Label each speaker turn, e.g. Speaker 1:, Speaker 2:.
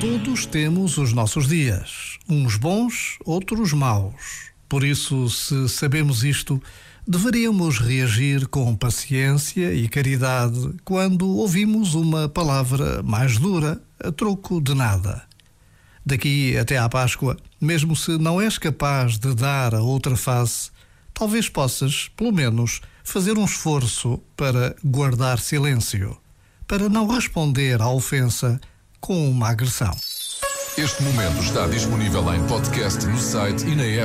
Speaker 1: Todos temos os nossos dias, uns bons, outros maus. Por isso, se sabemos isto, deveríamos reagir com paciência e caridade quando ouvimos uma palavra mais dura a troco de nada. Daqui até à Páscoa, mesmo se não és capaz de dar a outra face, talvez possas, pelo menos, fazer um esforço para guardar silêncio, para não responder à ofensa com uma agressão.
Speaker 2: Este momento está disponível em podcast no site e na app.